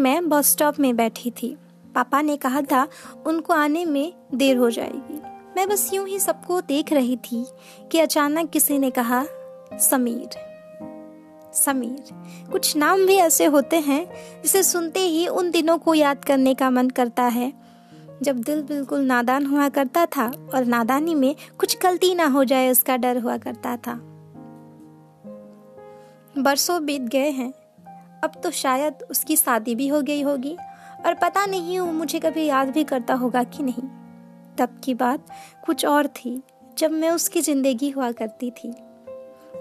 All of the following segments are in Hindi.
मैं बस स्टॉप में बैठी थी। पापा ने कहा था, उनको आने में देर हो जाएगी। मैं बस यूँ ही सबको देख रही थी कि अचानक किसी ने कहा, समीर समीर। कुछ नाम भी ऐसे होते हैं, जिसे सुनते ही उन दिनों को याद करने का मन करता है। जब दिल बिल्कुल नादान हुआ करता था और नादानी में कुछ गलती ना हो जाए, उसका डर हुआ करता था। बरसों बीत गए हैं। अब तो शायद उसकी शादी भी हो गई होगी और पता नहीं वो मुझे कभी याद भी करता होगा कि नहीं। तब की बात कुछ और थी, जब मैं उसकी ज़िंदगी हुआ करती थी।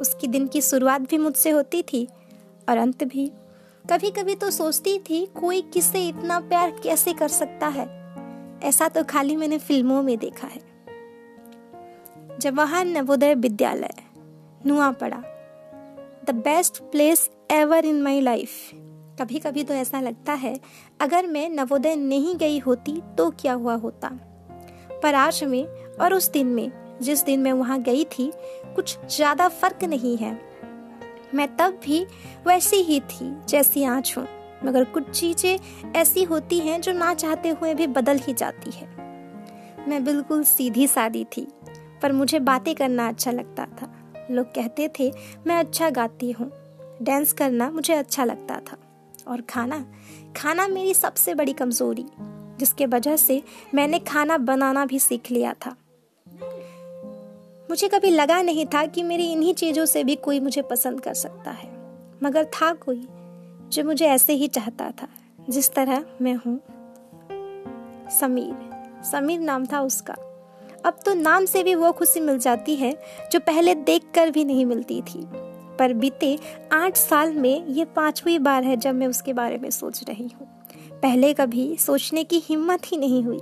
उसकी दिन की शुरुआत भी मुझसे होती थी और अंत भी। कभी कभी तो सोचती थी, कोई किससे इतना प्यार कैसे कर सकता है? ऐसा तो खाली मैंने फ़िल्मों में देखा है। Jawahar Navodaya Vidyalaya, Nuapada. The best place ever in my life कभी कभी तो ऐसा लगता है, अगर मैं नवोदय नहीं गई होती तो क्या हुआ होता? पर आज में और उस दिन में, जिस दिन मैं वहाँ गई थी, कुछ ज़्यादा फ़र्क नहीं है। मैं तब भी वैसी ही थी, जैसी आज हूँ। मगर कुछ चीज़ें ऐसी होती हैं जो ना चाहते हुए भी बदल ही जाती है। मैं बिल्कुल सीधी सादी थी, पर मुझे बातें करना अच्छा लगता था। लोग कहते थे, मैं अच्छा गाती हूँ। डांस करना मुझे अच्छा लगता था। और खाना? खाना मेरी सबसे बड़ी कमज़ोरी, जिसके वजह से मैंने खाना बनाना भी सीख लिया था। मुझे कभी लगा नहीं था कि मेरी इन्हीं चीज़ों से भी कोई मुझे पसंद कर सकता है। मगर था कोई, जो मुझे ऐसे ही चाहता था, जिस तरह मैं हूँ। समीर। समीर नाम था उसका। अब तो नाम से भी वो खुशी मिल जाती है, जो पहले देख कर भी नहीं मिलती थी। पर बीते आठ साल में ये पांचवी बार है जब मैं उसके बारे में सोच रही हूँ। पहले कभी सोचने की हिम्मत ही नहीं हुई।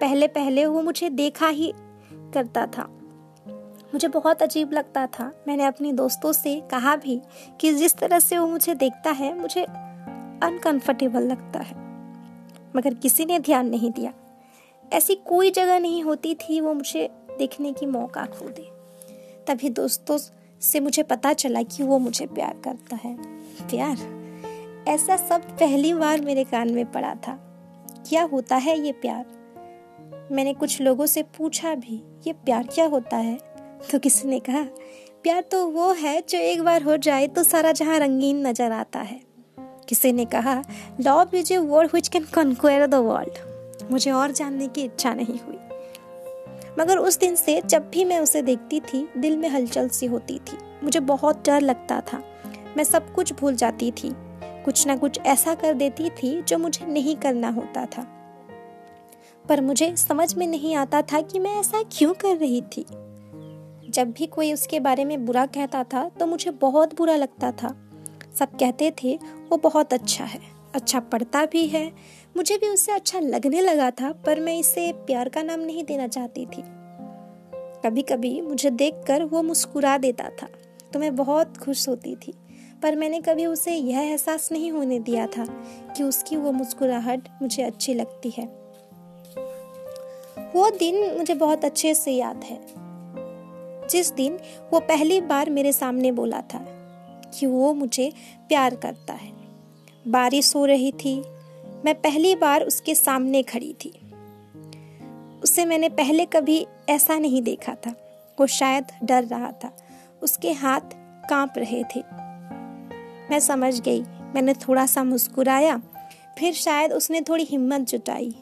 पहले पहले वो मुझे देखा ही करता था। मुझे बहुत अजीब लगता था। मैंने अपने दोस्तों से कहा भी कि जिस तरह से वो मुझे देखता है, मुझे अनकंफर्टेबल लगता है। मगर किसी ने ध्यान नहीं दिया। ऐसी कोई जगह नहीं होती थी वो मुझे देखने की मौका खो दे तभी दोस्तों से मुझे पता चला कि वो मुझे प्यार करता है। प्यार? ऐसा सब पहली बार मेरे कान में पड़ा था। क्या होता है ये प्यार? मैंने कुछ लोगों से पूछा भी, ये प्यार क्या होता है? तो किसी ने कहा, प्यार तो वो है जो एक बार हो जाए तो सारा जहाँ रंगीन नज़र आता है। किसी ने कहा love is a word which can conquer the world मुझे और जानने की इच्छा नहीं हुई। मगर उस दिन से जब भी मैं उसे देखती थी, दिल में हलचल सी होती थी। मुझे बहुत डर लगता था। मैं सब कुछ भूल जाती थी। कुछ ना कुछ ऐसा कर देती थी जो मुझे नहीं करना होता था। पर मुझे समझ में नहीं आता था कि मैं ऐसा क्यों कर रही थी। जब भी कोई उसके बारे में बुरा कहता था तो मुझे बहुत बुरा लगता था। सब कहते थे, वो बहुत अच्छा है। अच्छा पढ़ता भी है मुझे भी उससे अच्छा लगने लगा था, पर मैं इसे प्यार का नाम नहीं देना चाहती थी। कभी कभी मुझे देखकर वो मुस्कुरा देता था तो मैं बहुत खुश होती थी, पर मैंने कभी उसे यह एहसास नहीं होने दिया था कि उसकी वो मुस्कुराहट मुझे अच्छी लगती है। वो दिन मुझे बहुत अच्छे से याद है। जिस दिन वो पहली बार मेरे सामने बोला था कि वो मुझे प्यार करता है। बारिश हो रही थी मैं पहली बार उसके सामने खड़ी थी। उसे मैंने पहले कभी ऐसा नहीं देखा था। वो शायद डर रहा था। उसके हाथ काँप रहे थे। मैं समझ गई। मैंने थोड़ा सा मुस्कुराया। फिर शायद उसने थोड़ी हिम्मत जुटाई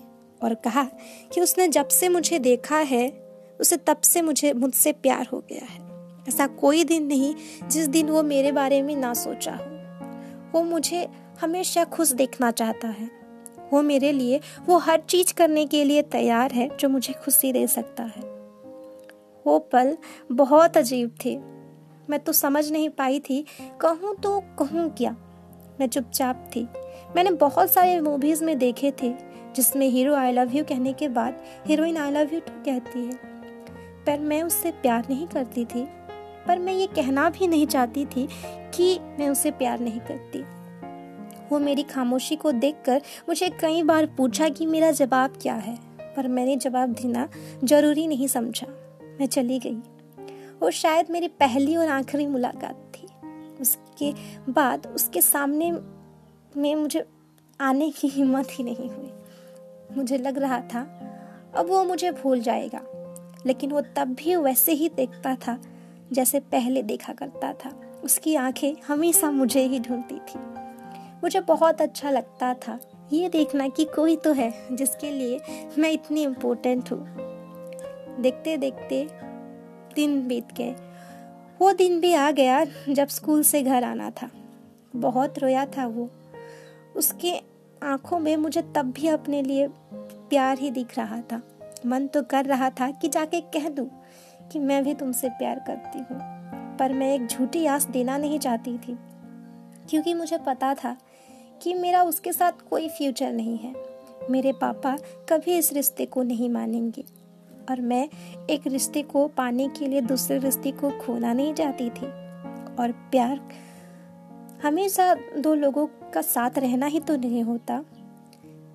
और कहा कि उसने जब से मुझे देखा है, उसे तब से मुझे, मुझसे प्यार हो गया है। ऐसा कोई दिन नहीं जिस दिन वो मेरे बारे में ना सोचा हो। वो मुझे हमेशा खुश देखना चाहता है। वो मेरे लिए, वो हर चीज़ करने के लिए तैयार है जो मुझे खुशी दे सकता है। वो पल बहुत अजीब थे। मैं तो समझ नहीं पाई थी, कहूँ तो कहूँ क्या। मैं चुपचाप थी। मैंने बहुत सारे मूवीज़ में देखे थे, जिसमें हीरो आई लव यू कहने के बाद heroine I love you too कहती है। पर मैं उससे प्यार नहीं करती थी। पर मैं ये कहना भी नहीं चाहती थी कि मैं उसे प्यार नहीं करती। वो मेरी खामोशी को देखकर मुझे कई बार पूछा कि मेरा जवाब क्या है, पर मैंने जवाब देना ज़रूरी नहीं समझा। मैं चली गई। और शायद मेरी पहली और आखिरी मुलाकात थी। उसके बाद उसके सामने में मुझे आने की हिम्मत ही नहीं हुई। मुझे लग रहा था, अब वो मुझे भूल जाएगा, लेकिन वो तब भी वैसे ही देखता था, जैसे पहले देखा करता था। उसकी आँखें हमेशा मुझे ही ढूंढती थी। मुझे बहुत अच्छा लगता था। ये देखना कि कोई तो है जिसके लिए मैं इतनी इम्पोर्टेंट हूँ। देखते देखते दिन बीत गए। वो दिन भी आ गया जब स्कूल से घर आना था। बहुत रोया था वो। उसके आँखों में मुझे तब भी अपने लिए प्यार ही दिख रहा था। मन तो कर रहा था कि जाके कह दूँ कि मैं भी तुमसे प्यार करती हूँ। पर मैं एक झूठी आस देना नहीं चाहती थी। क्योंकि मुझे पता था कि मेरा उसके साथ कोई फ्यूचर नहीं है। मेरे पापा कभी इस रिश्ते को नहीं मानेंगे। और मैं एक रिश्ते को पाने के लिए दूसरे रिश्ते को खोना नहीं चाहती थी। और प्यार, हमेशा दो लोगों का साथ रहना ही तो नहीं होता।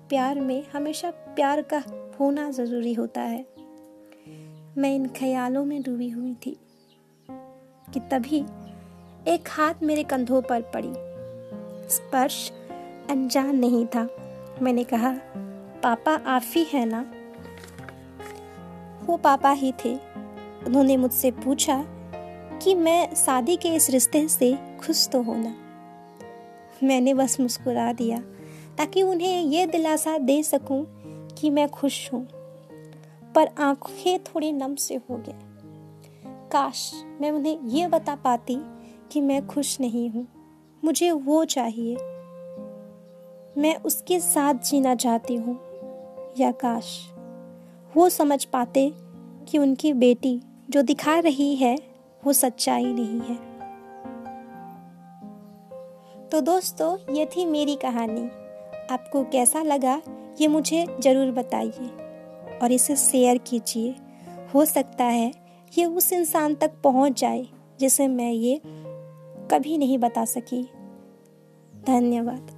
प्यार में हमेशा प्यार का होना ज़रूरी होता है। मैं इन ख्यालों में डूबी हुई थी कि तभी एक हाथ मेरे कंधों पर पड़ी। स्पर्श अनजान नहीं था। मैंने कहा, पापा आप ही है ना? वो पापा ही थे। उन्होंने मुझसे पूछा कि मैं शादी के इस रिश्ते से खुश तो होना मैंने बस मुस्कुरा दिया, ताकि उन्हें ये दिलासा दे सकूँ कि मैं खुश हूँ। पर आँखें थोड़ी नम से हो गए। काश मैं उन्हें यह बता पाती कि मैं खुश नहीं हूँ। मुझे वो चाहिए। मैं उसके साथ जीना चाहती हूँ। या काश वो समझ पाते कि उनकी बेटी जो दिखा रही है, वो सच्चाई नहीं है। तो दोस्तों, ये थी मेरी कहानी। आपको कैसा लगा, ये मुझे ज़रूर बताइए। और इसे शेयर कीजिए। हो सकता है ये उस इंसान तक पहुँच जाए, जिसे मैं ये कभी नहीं बता सकी। धन्यवाद।